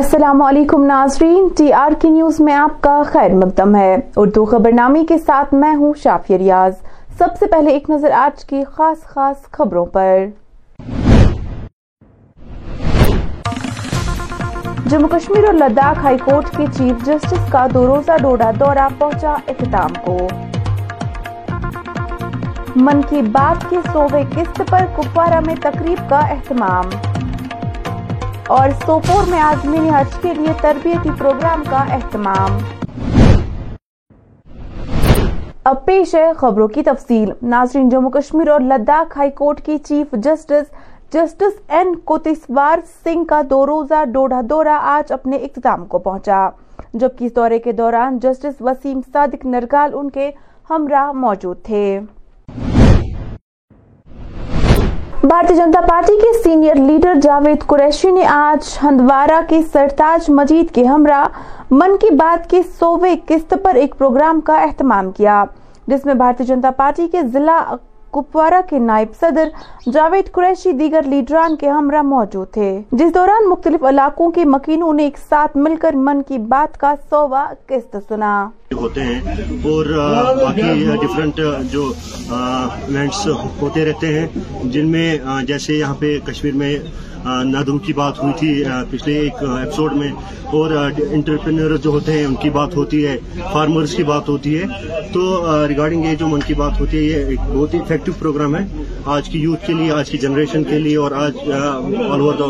السلام علیکم ناظرین، ٹی آر کی نیوز میں آپ کا خیر مقدم ہے۔ اردو خبر نامی کے ساتھ میں ہوں شافی ریاض۔ سب سے پہلے ایک نظر آج کی خاص خاص خبروں پر۔ جموں کشمیر اور لداخ ہائی کورٹ کے چیف جسٹس کا دو روزہ ڈوڈا دورہ پہنچا اختتام کو۔ من کی بات کی سووے قسط پر کپوارہ میں تقریب کا اہتمام۔ اور سوپور میں آزمین حج کے لیے تربیتی پروگرام کا اہتمام۔ اب پیش ہے خبروں کی تفصیل۔ ناظرین جموں کشمیر اور لداخ ہائی کورٹ کی chief justice justice N Kotiswar Singh کا دو روزہ ڈوڑا دورہ آج اپنے اختتام کو پہنچا۔ جبکہ اس دورے کے دوران جسٹس وسیم صادق نرگال ان کے ہمراہ موجود تھے۔ بھارتی جنتا پارٹی کے سینئر لیڈر جاوید قریشی نے آج ہندوارہ کے سرتاج مجید کے ہمراہ من کی بات کے سووے قسط پر ایک پروگرام کا اہتمام کیا، جس میں بھارتی جنتا پارٹی کے ضلع کپوارہ کے نائب صدر جاوید قریشی دیگر لیڈران کے ہمراہ موجود تھے۔ جس دوران مختلف علاقوں کے مکینوں نے ایک ساتھ مل کر من کی بات کا سووا قسط سنا۔ ہوتے ہیں اور باقی ڈفرینٹ جو ایونٹس ہوتے رہتے ہیں جن میں جیسے یہاں پہ کشمیر میں نادرو کی بات ہوئی تھی پچھلے ایک ایپیسوڈ میں، اور انٹرپرینر جو ہوتے ہیں، ان کی بات ہوتی ہے فارمرز کی بات ہوتی ہے۔ تو ریگارڈنگ یہ جو من کی بات ہوتی ہے، یہ ایک بہت ہی افیکٹو پروگرام ہے۔ آج کی یوتھ کے لیے، آج کی جنریشن کے لیے، اور آج آل اوور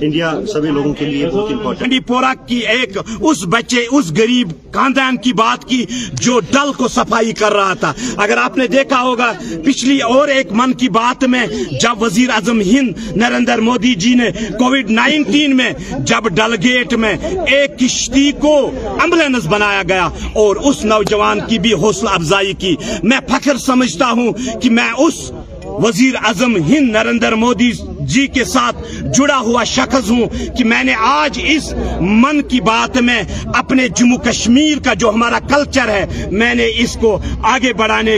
انڈیا سبھی لوگوں کے لیے بہت امپورٹنٹ پورا کی ایک اس بچے، اس غریب خاندان کی بات کی جو ڈل کو صفائی کر رہا تھا۔ اگر آپ نے دیکھا ہوگا، پچھلی اور ایک من کی بات میں، جب وزیر اعظم ہند نریندر مودی جی نے کووڈ نائنٹین میں جب ڈل گیٹ میں ایک کشتی کو ایمبولینس بنایا گیا اور اس نوجوان کی بھی حوصلہ افزائی کی، میں فخر سمجھتا ہوں کہ میں اس وزیر اعظم ہند نریندر مودی جی کے ساتھ جڑا ہوا شخص ہوں کہ میں نے آج اس من کی بات میں اپنے جموں کشمیر کا جو ہمارا کلچر ہے، میں نے اس کو آگے بڑھانے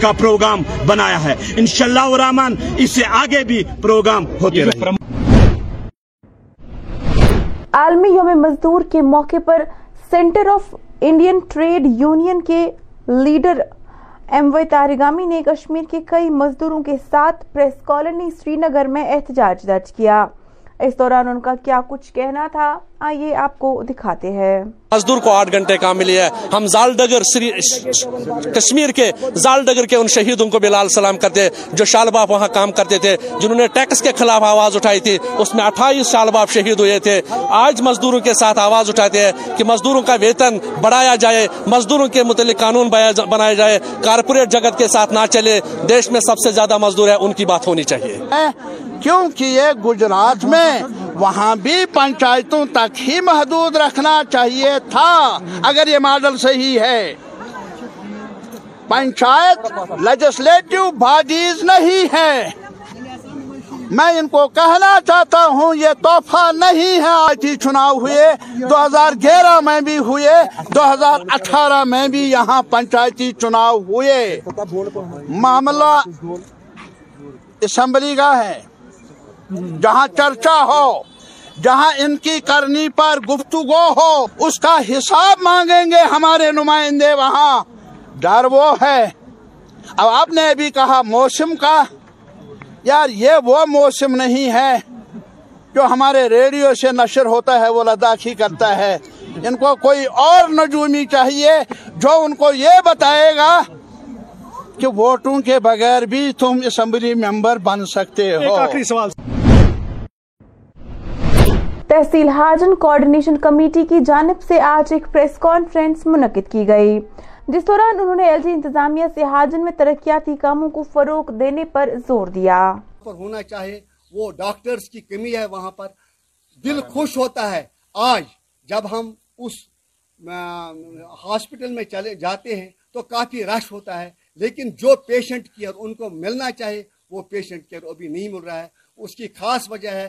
کا پروگرام بنایا ہے۔ انشاءاللہ الرحمن اس سے آگے بھی پروگرام ہوتے رہے عالمی یوم مزدور کے موقع پر centre of Indian trade union کے لیڈر ایم وی تارگامی نے کشمیر کے کئی مزدوروں کے ساتھ پریس کالونی سری نگر میں احتجاج درج کیا۔ اس دوران ان کا کیا کچھ کہنا تھا، آئیے آپ کو دکھاتے ہیں۔ مزدور کو آٹھ گھنٹے کام ملی ہے۔ ہم زال ڈگر کشمیر کے زال ڈگر کے ان شہیدوں کو بھی لال سلام کرتے جو شال باپ وہاں کام کرتے تھے، جنہوں نے ٹیکس کے خلاف آواز اٹھائی تھی، اس میں اٹھائیس شال باپ شہید ہوئے تھے۔ آج مزدوروں کے ساتھ آواز اٹھاتے ہیں کہ مزدوروں کا ویتن بڑھایا جائے، مزدوروں کے متعلق قانون بنایا جائے، کارپوریٹ جگت کے ساتھ نہ چلے، دیش میں سب سے زیادہ مزدور ہے ان کی بات ہونی چاہیے۔ کیونکہ یہ گجرات میں وہاں بھی پنچایتوں تک ہی محدود رکھنا چاہیے تھا، اگر یہ ماڈل صحیح ہے۔ پنچایت لیجسلیٹو باڈیز نہیں ہے۔ میں ان کو کہنا چاہتا ہوں، یہ تحفہ نہیں ہے۔ آج ہی چناؤ ہوئے۔ دو ہزار گیارہ میں بھی ہوئے۔ دو ہزار اٹھارہ میں بھی یہاں پنچایتی چناؤ ہوئے۔ معاملہ اسمبلی کا ہے۔ جہاں چرچا ہو جہاں ان کی کرنی پر گفتگو ہو اس کا حساب مانگیں گے ہمارے نمائندے وہاں۔ ڈر وہ ہے۔ اب آپ نے ابھی کہا موسم کا۔ یار یہ وہ موسم نہیں ہے جو ہمارے ریڈیو سے نشر ہوتا ہے وہ لداخی کرتا ہے۔ ان کو کوئی اور نجومی چاہیے جو ان کو یہ بتائے گا کہ ووٹوں کے بغیر بھی تم اسمبلی ممبر بن سکتے ہو۔ تحصیل ہاجن کوارڈینیشن کمیٹی کی جانب سے آج ایک پریس کانفرنس منعقد کی گئی۔ جس دوران انہوں نے ایل جی انتظامیہ سے ہاجن میں ترقیاتی کاموں کو فروغ دینے پر زور دیا۔ ہونا چاہے وہ ڈاکٹرز کی کمی ہے وہاں پر۔ دل خوش ہوتا ہے۔ آج جب ہم اس ہاسپٹل میں چلے، جاتے ہیں تو کافی رش ہوتا ہے۔ لیکن جو پیشنٹ کیئر ان کو ملنا چاہے وہ پیشنٹ کیئر ابھی نہیں مل رہا ہے۔ اس کی خاص وجہ ہے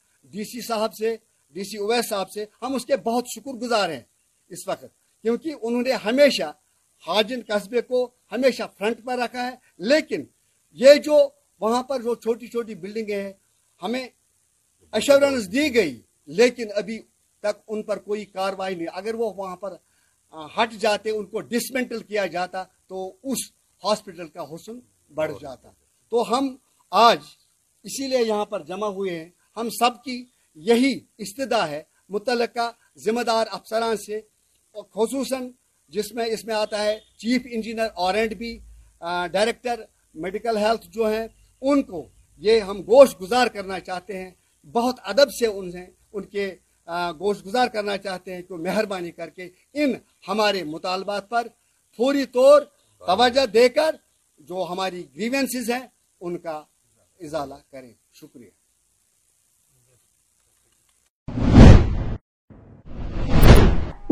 ڈی سی صاحب سے، ڈی سی اویس صاحب سے ہم اس کے بہت شکر گزار ہیں اس وقت، کیونکہ انہوں نے ہمیشہ حاجن قصبے کو ہمیشہ فرنٹ پر رکھا ہے۔ لیکن یہ جو وہاں پر جو چھوٹی چھوٹی بلڈنگیں ہیں، ہمیں ایشورنس دی گئی، لیکن ابھی تک ان پر کوئی کاروائی نہیں۔ اگر وہ وہاں پر ہٹ جاتے، ان کو ڈسمینٹل کیا جاتا، تو اس ہاسپٹل کا حسن بڑھ جاتا۔ تو ہم آج اسی لیے یہاں پر جمع ہوئے ہیں۔ ہم سب کی یہی استدا ہے، متعلقہ ذمہ دار افسران سے، اور خصوصاً جس میں، اس میں آتا ہے chief engineer R and B director medical health جو ہیں، ان کو یہ ہم گوشت گزار کرنا چاہتے ہیں۔ بہت ادب سے انہیں ان کے گوشت گزار کرنا چاہتے ہیں کہ مہربانی کر کے ان ہمارے مطالبات پر فوری طور توجہ دے کر جو ہماری گریونسز ہیں، ان کا ازالہ کریں۔ شکریہ۔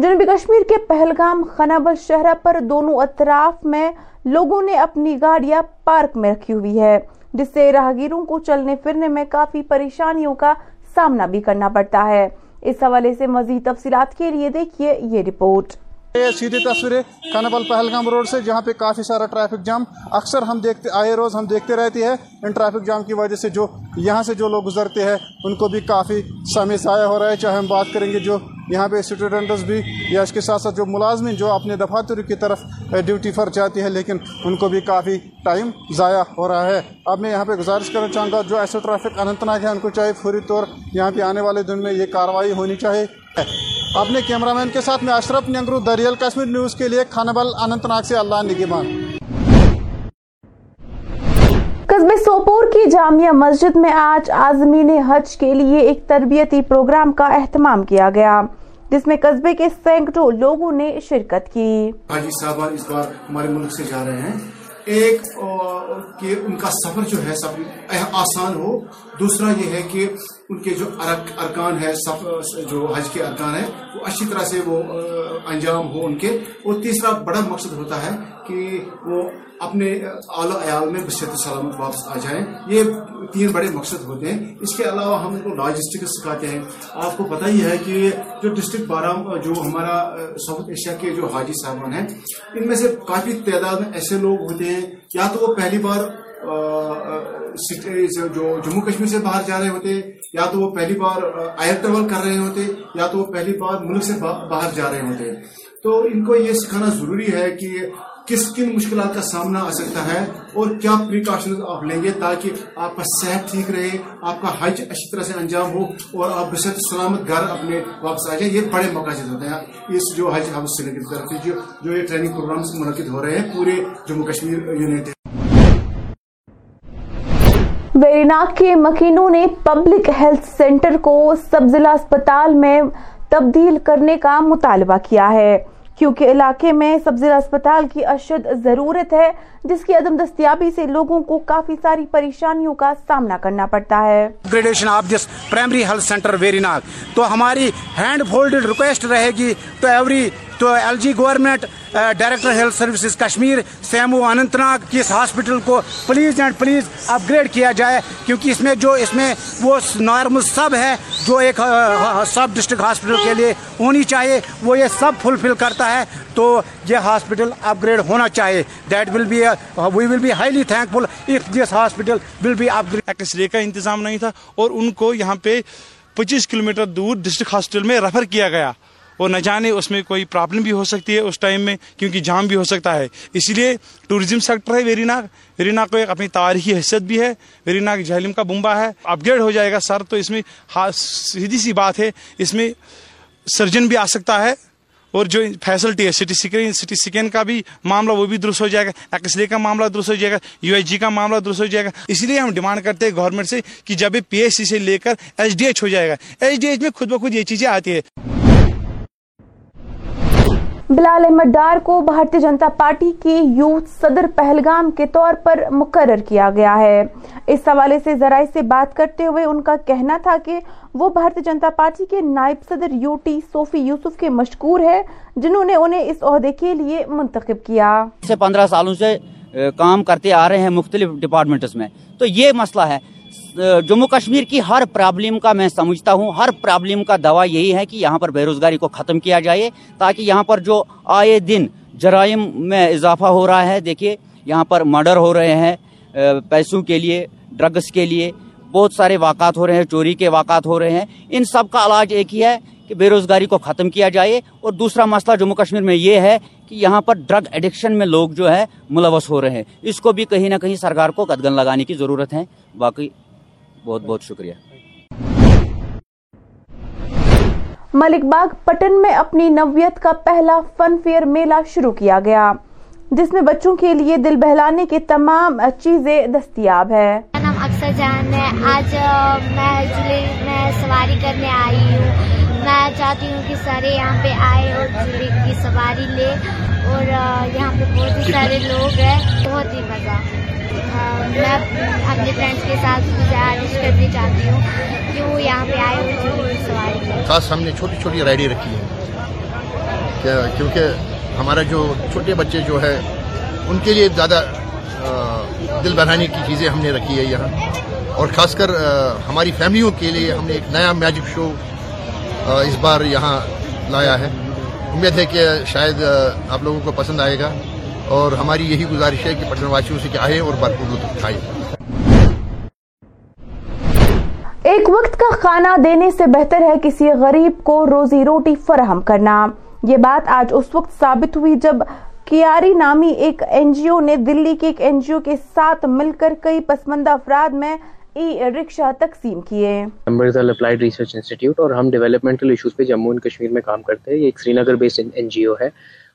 جنوبی کشمیر کے پہلگام خنابل شہرہ پر دونوں اطراف میں لوگوں نے اپنی گاڑیاں پارک میں رکھی ہوئی ہے، جس سے راہگیروں کو چلنے پھرنے میں کافی پریشانیوں کا سامنا بھی کرنا پڑتا ہے۔ اس حوالے سے مزید تفصیلات کے لیے دیکھیے یہ رپورٹ۔ یہ سیدھی تصویریں کنبل پہلگام روڈ سے، جہاں پہ کافی سارا ٹریفک جام اکثر ہم دیکھتے، آئے روز ہم دیکھتے رہتے ہیں ان ٹریفک جام کی وجہ سے جو یہاں سے جو لوگ گزرتے ہیں، ان کو بھی کافی سمے ضائع ہو رہا ہے۔ چاہے ہم بات کریں گے جو یہاں پہ اسٹوڈنٹس بھی یا اس کے ساتھ ساتھ جو ملازمین جو اپنے دفاتر کی طرف ڈیوٹی پر جاتی ہے لیکن ان کو بھی کافی ٹائم ضائع ہو رہا ہے۔ اب میں یہاں پہ گزارش کرنا چاہوں گا، جو ایسے ٹریفک اننت ناگ ہے، ان کو چاہیے فوری طور یہاں پہ آنے والے دن میں یہ کاروائی ہونی چاہیے اپنے کیمرہ مین کے ساتھ میں اشرف ننگرو، دریال کشمیر نیوز کے لیے، خانبل اننت ناگ سے اللہ نگبان قصبے سوپور کی جامعہ مسجد میں آج آزمین حج کے لیے ایک تربیتی پروگرام کا اہتمام کیا گیا۔ جس میں قصبے کے سینکڑوں لوگوں نے شرکت کی۔ حاجی صاحب اس بار ہمارے ملک سے جا رہے ہیں۔ ایک کہ ان کا سفر جو ہے سفر آسان ہو۔ دوسرا یہ ہے کہ ان کے جو ارکان ہے جو حج کے ارکان ہیں، وہ اچھی طرح سے وہ انجام ہو ان کے۔ اور تیسرا بڑا مقصد ہوتا ہے کہ وہ اپنے اعلی عیال میں بصیرت سلامت واپس آ جائیں۔ یہ تین بڑے مقصد ہوتے ہیں۔ اس کے علاوہ ہم ان کو لاجسٹک سکھاتے ہیں۔ آپ کو پتہ ہی ہے کہ جو ڈسٹرکٹ بارہ جو ہمارا ساؤتھ ایشیا کے جو حاجی صاحبان ہیں، ان میں سے کافی تعداد میں ایسے لوگ ہوتے ہیں۔ یا تو وہ پہلی بار جو جموں کشمیر سے باہر جا رہے ہوتے، یا تو وہ پہلی بار آئر ٹریول کر رہے ہوتے، یا تو وہ پہلی بار ملک سے باہر جا رہے ہوتے۔ تو ان کو یہ سکھانا ضروری ہے کہ کس کن مشکلات کا سامنا آ سکتا ہے اور کیا پریکاشن آپ لیں گے تاکہ آپ کا صحت ٹھیک رہے، آپ کا حج اچھی طرح سے انجام ہو اور آپ بس سلامت گھر اپنے واپس آ جائیں۔ یہ بڑے مقاصد ہوتے ہیں۔ اس جو حج ہم سے کی طرف جو یہ ٹریننگ پروگرامز منعقد ہو رہے ہیں، پورے جموں کشمیر یونٹ ویریناگ کے مکینوں نے پبلک ہیلتھ سینٹر کو سب ضلع اسپتال میں تبدیل کرنے کا مطالبہ کیا ہے۔ کیونکہ علاقے میں سبزیلا اسپتال کی اشد ضرورت ہے، جس کی عدم دستیابی سے لوگوں کو کافی ساری پریشانیوں کا سامنا کرنا پڑتا ہے۔ Gradation of this primary health centre Verinag تو ہماری ہینڈ فولڈ ریکویسٹ رہے گی تو ایوری تو L G government director health services Kashmir, سیمو Anantnag کے اس ہاسپٹل کو please and please upgrade کیا جائے، کیونکہ اس میں جو، اس میں وہ نارمل سب ہے جو ایک سب ڈسٹرکٹ ہاسپٹل کے لیے ہونی چاہیے، وہ یہ سب فلفل کرتا ہے، تو یہ ہاسپٹل اپ گریڈ ہونا چاہیے۔ That will be we will be highly thankful of this hospital will be upgrade X ray کا انتظام نہیں تھا اور ان کو یہاں پہ پچیس کلومیٹر دور ڈسٹرکٹ ہاسپٹل میں ریفر کیا گیا۔ اور نہ جانے اس میں کوئی پرابلم بھی ہو سکتی ہے اس ٹائم میں، کیونکہ جام بھی ہو سکتا ہے۔ اسی لیے ٹوریزم سیکٹر ہے ویری ناگ۔ ویری ناگ کو ایک اپنی تاریخی حیثیت بھی ہے۔ ویری ناگ جہلم کا بمبا ہے۔ اپ گریڈ ہو جائے گا سر، تو اس میں سیدھی سی بات ہے۔ اس میں سرجن بھی آ سکتا ہے اور جو فیسلٹی ہے، سٹی سکین سٹی سکین کا بھی معاملہ وہ بھی درست ہو جائے گا۔ ایکس رے کا معاملہ درست ہو جائے گا۔ یو ایس جی کا معاملہ درست ہو جائے گا۔ اسی لیے ہم ڈیمانڈ کرتے ہیں گورنمنٹ سے کہ جب پی ایس سی سے لے کر ایچ ڈی ایچ ہو جائے گا۔ ایچ ڈی ایچ میں خود بخود یہ چیزیں آتی ہیں۔ بلال احمد ڈار کو بھارتی جنتا پارٹی کی یوتھ صدر پہلگام کے طور پر مقرر کیا گیا ہے۔ اس حوالے سے ذرائع سے بات کرتے ہوئے ان کا کہنا تھا کہ وہ بھارتی جنتا پارٹی کے نائب صدر یو ٹی صوفی یوسف کے مشکور ہے جنہوں نے انہیں اس عہدے کے لیے منتخب کیا۔ سے پندرہ سالوں سے کام کرتے آ رہے ہیں مختلف ڈپارٹمنٹس میں۔ تو یہ مسئلہ ہے۔ جموں کشمیر کی ہر پرابلم کا میں سمجھتا ہوں، ہر پرابلم کا دوا یہی ہے کہ یہاں پر بے روزگاری کو ختم کیا جائے تاکہ یہاں پر جو آئے دن جرائم میں اضافہ ہو رہا ہے، دیکھیے، یہاں پر مرڈر ہو رہے ہیں پیسوں کے لیے ڈرگس کے لیے، بہت سارے واقعات ہو رہے ہیں، چوری کے واقعات ہو رہے ہیں۔ ان سب کا علاج ایک ہی ہے کہ بے روزگاری کو ختم کیا جائے۔ اور دوسرا مسئلہ جموں کشمیر میں یہ ہے کہ یہاں پر ڈرگ ایڈکشن میں لوگ جو ہے ملوث ہو رہے ہیں۔ اس کو بھی کہیں نہ کہیں سرکار کو قدگن لگانے کی ضرورت ہے۔ باقی بہت بہت شکریہ۔ ملک باغ پٹن میں اپنی نویت کا پہلا فن فیئر میلہ شروع کیا گیا جس میں بچوں کے لیے دل بہلانے کے تمام چیزیں دستیاب ہے نام اکثر جان ہے۔ آج میں میں سواری کرنے آئی ہوں۔ میں چاہتی ہوں کہ سارے یہاں پہ آئے اور جھولے کی سواری لے اور یہاں پہ بہت ہی سارے لوگ ہیں۔ بہت ہی مزہ۔ میں اپنے فرینڈس کے ساتھ گزارش کرنی چاہتی ہوں کہ وہ یہاں پہ آئے اور سواری خاص ہم نے چھوٹی چھوٹی رائڈیں رکھی ہیں۔ کیونکہ ہمارا جو چھوٹے بچے جو ہے ان کے لیے زیادہ دل بنانے کی چیزیں ہم نے رکھی ہے یہاں۔ اور خاص کر ہماری فیملیوں کے لیے ہم نے ایک نیا میجک شو اس بار یہاں لایا ہے۔ امید ہے کہ شاید آپ لوگوں کو پسند آئے گا۔ اور ہماری یہی گزارش ہے کہ پٹن واسیوں سے کہ اور بھرپور لطف اٹھائے ایک وقت کا کھانا دینے سے بہتر ہے کسی غریب کو روزی روٹی فراہم کرنا۔ یہ بات آج اس وقت ثابت ہوئی جب کیاری نامی ایک این جی او نے دلی کے ایک این جی او کے ساتھ مل کر کئی پسماندہ افراد میں ای رکشا تقسیم کیے۔ اپلائیڈ ریسرچ انسٹیٹیوٹ اور ہم ڈیولپمنٹل ایشوز پہ جموں کشمیر میں کام کرتے ہیں۔ یہ ایک Srinagar based N G O ہے۔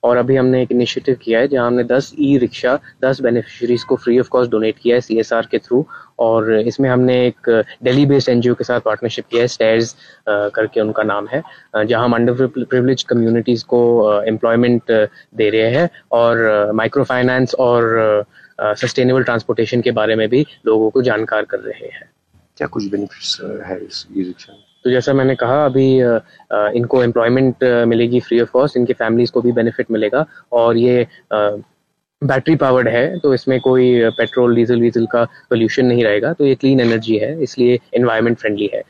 اور ابھی ہم نے ایک انیشیٹو کیا ہے جہاں ہم نے دس ای رکشا دس بینیفیشریز کو فری آف کاسٹ ڈونیٹ کیا ہے سی ایس آر کے تھرو اور اس میں ہم نے ایک Delhi based N G O کے ساتھ پارٹنرشپ کیا ہے اسٹیئرز کر کے ان کا نام ہے جہاں ہم انڈر پریولیج کمیونٹیز کو امپلائمنٹ دے رہے ہیں، اور مائکرو فائنانس اور سسٹینیبل ٹرانسپورٹیشن کے بارے میں بھی لوگوں کو جانکار کر رہے ہیں۔ کیا کچھ بینیفٹس ہے اس تو جیسا میں نے کہا، ابھی ان کو امپلائمنٹ ملے گی فری آف کاسٹ ان کی فیملیز کو بھی بینیفٹ ملے گا اور یہ بیٹری پاورڈ ہے، تو اس میں کوئی پیٹرول ڈیزل ویزل کا پولوشن نہیں رہے گا، تو یہ کلین انرجی ہے، اس لیے انوائرمنٹ فرینڈلی ہے۔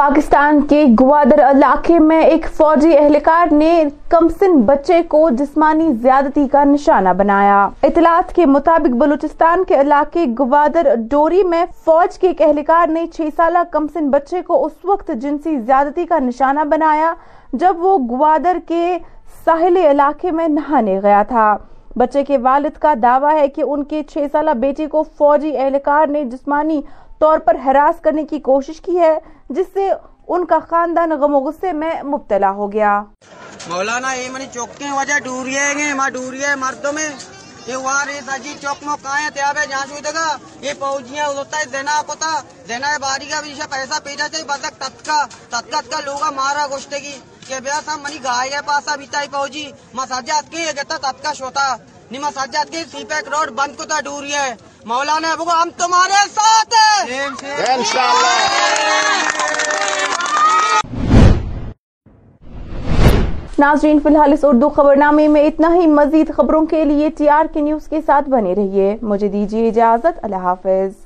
پاکستان کے گوادر علاقے میں ایک فوجی اہلکار نے کمسن بچے کو جسمانی زیادتی کا نشانہ بنایا۔ اطلاعات کے مطابق بلوچستان کے علاقے گوادر ڈوری میں فوج کے ایک اہلکار نے چھ سالہ کمسن بچے کو اس وقت جنسی زیادتی کا نشانہ بنایا جب وہ گوادر کے ساحلی علاقے میں نہانے گیا تھا۔ بچے کے والد کا دعویٰ ہے کہ ان کے چھ سالہ بیٹی کو فوجی اہلکار نے جسمانی طور پر ہراس کرنے کی کوشش کی ہے، جس سے ان کا خاندان غم و غصے میں مبتلا ہو گیا۔ مولانا یہ منی چوکیں وجہ ڈوریے گے، ماں ڈوریے مردوں میں۔ یہ وار یہ سجی چوک مو کائیں تیا بے جہاں شوئی دگا۔ یہ پوجیاں ہوتا ہے، دینا پتا۔ دینا ہے، باری کا بھی پیسہ پیٹا چاہیے بدک تتکا تتکت کا لوگا مارا گوشتے کی۔ کہ بیا سا منی گائے ہے، پاسا بیتا ہی پوجی۔ مساجات کی یہ کہتا تتکا شوتا۔ نی مساجات کی سی پیک روڈ بند کتا ڈوریے۔ مولانا بگو ہم تمہارے ساتھ ہیں ناظرین فی الحال اس اردو خبر نامے میں اتنا ہی۔ مزید خبروں کے لیے ٹی آر کے نیوز کے ساتھ بنے رہیے۔ مجھے دیجیے اجازت۔ اللہ حافظ۔